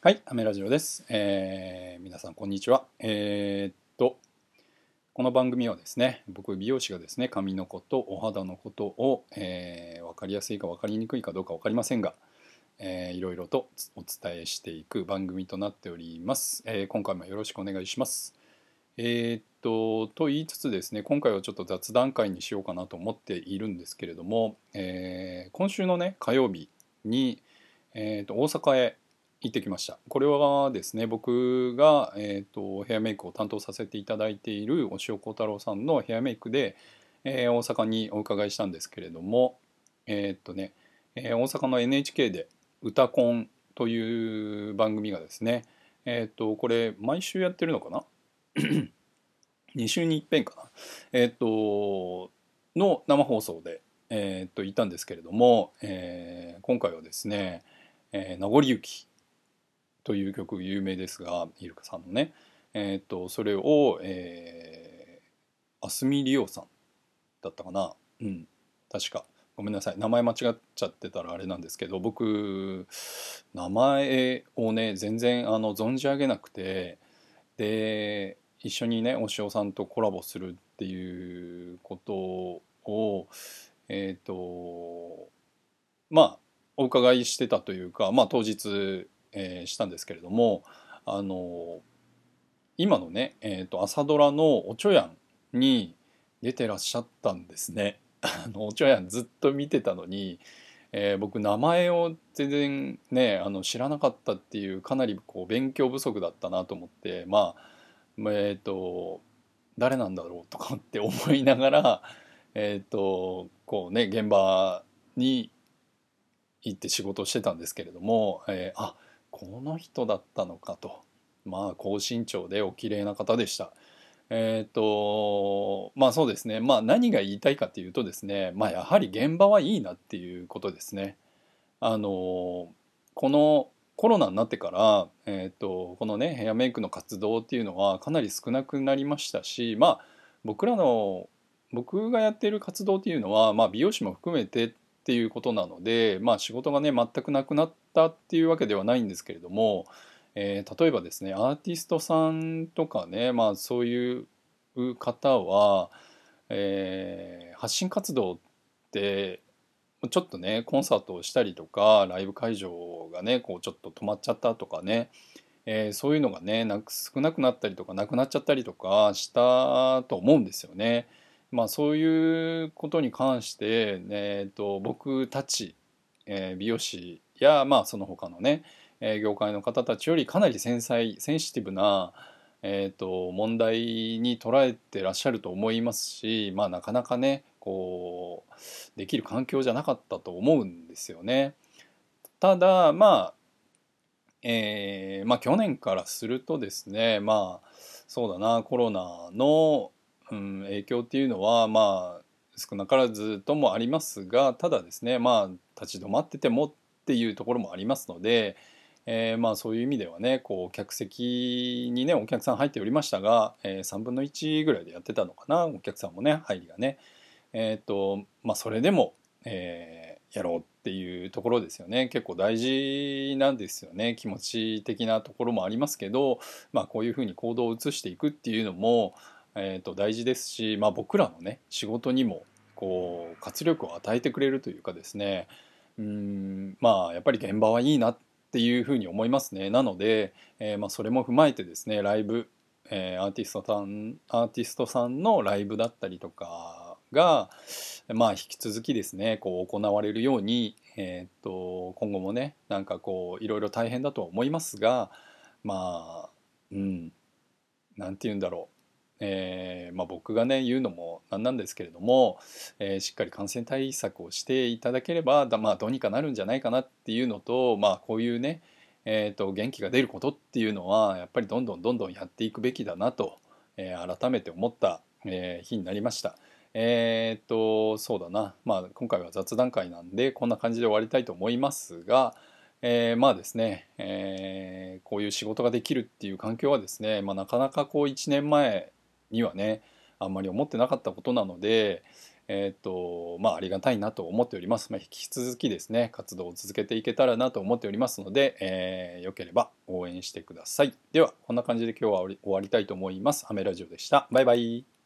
はい、アメラジオです。えー皆さんこんにちは。えーっと、この番組はですね、僕美容師がですね、髪のことお肌のことを、えー、分かりやすいか分かりにくいかどうか分かりませんが、えーいろいろとお伝えしていく番組となっております。えー今回もよろしくお願いします。えーっと、と言いつつですね、今回はちょっと雑談会にしようかなと思っているんですけれども、えー今週のね、火曜日に、えーっと、大阪へ行ってきました。これはですね、僕が、えー、とヘアメイクを担当させていただいている押尾幸太郎さんのヘアメイクで、えー大阪にお伺いしたんですけれども、えっ、とね、えー大阪の NHK で「うたコン」という番組がですね、えっ、とこれ毎週やってるのかな？2週に一遍かな？えっ、との生放送で、えー、といたんですけれども、えー今回はですね「えー名残雪」という曲有名ですがイルカさんのね。えーとそれをえー、アスミリオさんだったかな。うん。確か。ごめんなさい。名前間違っちゃってたらあれなんですけど僕名前をね全然あの存じ上げなくてで一緒にねお塩さんとコラボするっていうことをえーっとまあお伺いしてたというか、まあ、当日えーしたんですけれどもあの今のね、えー、と朝ドラの「おちょやん」に出てらっしゃったんですね。あのおちょやんずっと見てたのに、えー僕名前を全然ねあの知らなかったっていうかなりこう勉強不足だったなと思ってまあえっ、と誰なんだろうとかって 思いながらえっ、とこうね現場に行って仕事をしてたんですけれども、えーあこの人だったのかとまあ高身長でお綺麗な方でした。えっ、とまあそうですねまあ何が言いたいかっていうとですねまあやはり現場はいいなっていうことですね。あのこのコロナになってから、えー、とこのねヘアメイクの活動っていうのはかなり少なくなりましたしまあ僕らの僕がやっている活動っていうのは、まあ、美容師も含めてっていうことなので、まあ、仕事がね全くなくなったっていうわけではないんですけれども、えー例えばですねアーティストさんとかね、まあ、そういう方は、えー発信活動ってちょっとねコンサートをしたりとかライブ会場がねこうちょっと止まっちゃったとかね、えーそういうのがねなく少なくなったりとかなくなっちゃったりとかしたと思うんですよね。まあ、そういうことに関して、えー、と僕たち、えー美容師や、まあ、その他のね、えー業界の方たちよりかなり繊細センシティブな、えー、と問題に捉えてらっしゃると思いますし、まあ、なかなかねこうできる環境じゃなかったと思うんですよね。ただまあえーまあ去年からするとですねまあそうだなコロナの、うん、影響っていうのはまあ少なからずともありますがただですねまあ立ち止まっててもっていうところもありますので、えーまあそういう意味ではねこう客席にねお客さん入っておりましたが、えー3分の1ぐらいでやってたのかなお客さんもね入りがね。えっ、とまあそれでも、えーやろうっていうところですよね結構大事なんですよね気持ち的なところもありますけど、まあ、こういうふうに行動を移していくっていうのも、えー、と大事ですし、まあ、僕らのね仕事にもこう活力を与えてくれるというかですね。うんまあやっぱり現場はいいなっていうふうに思いますね。なので、えーまあ、それも踏まえてですねライブ、えーアーティストさんアーティストさんのライブだったりとかが、まあ、引き続きですねこう行われるように、えーっと今後もねなんかこういろいろ大変だとは思いますがまあうんなんて言うんだろう、えーまあ、僕がね言うのもなんなんですけれども、えーしっかり感染対策をしていただければだ、まあ、どうにかなるんじゃないかなっていうのと、まあ、こういうね、えー、と元気が出ることっていうのはやっぱりどんどんどんどんやっていくべきだなと、えー改めて思った、えー日になりました。えーっとそうだな、まあ、今回は雑談会なんでこんな感じで終わりたいと思いますが、えーまあですね、えーこういう仕事ができるっていう環境はですね、まあ、なかなかこう1年前にはねあんまり思ってなかったことなので、えっ、とまあありがたいなと思っております。まあ、引き続きですね活動を続けていけたらなと思っておりますので、えー、よければ応援してください。ではこんな感じで今日は終わりたいと思います。アメラジオでした。バイバイ。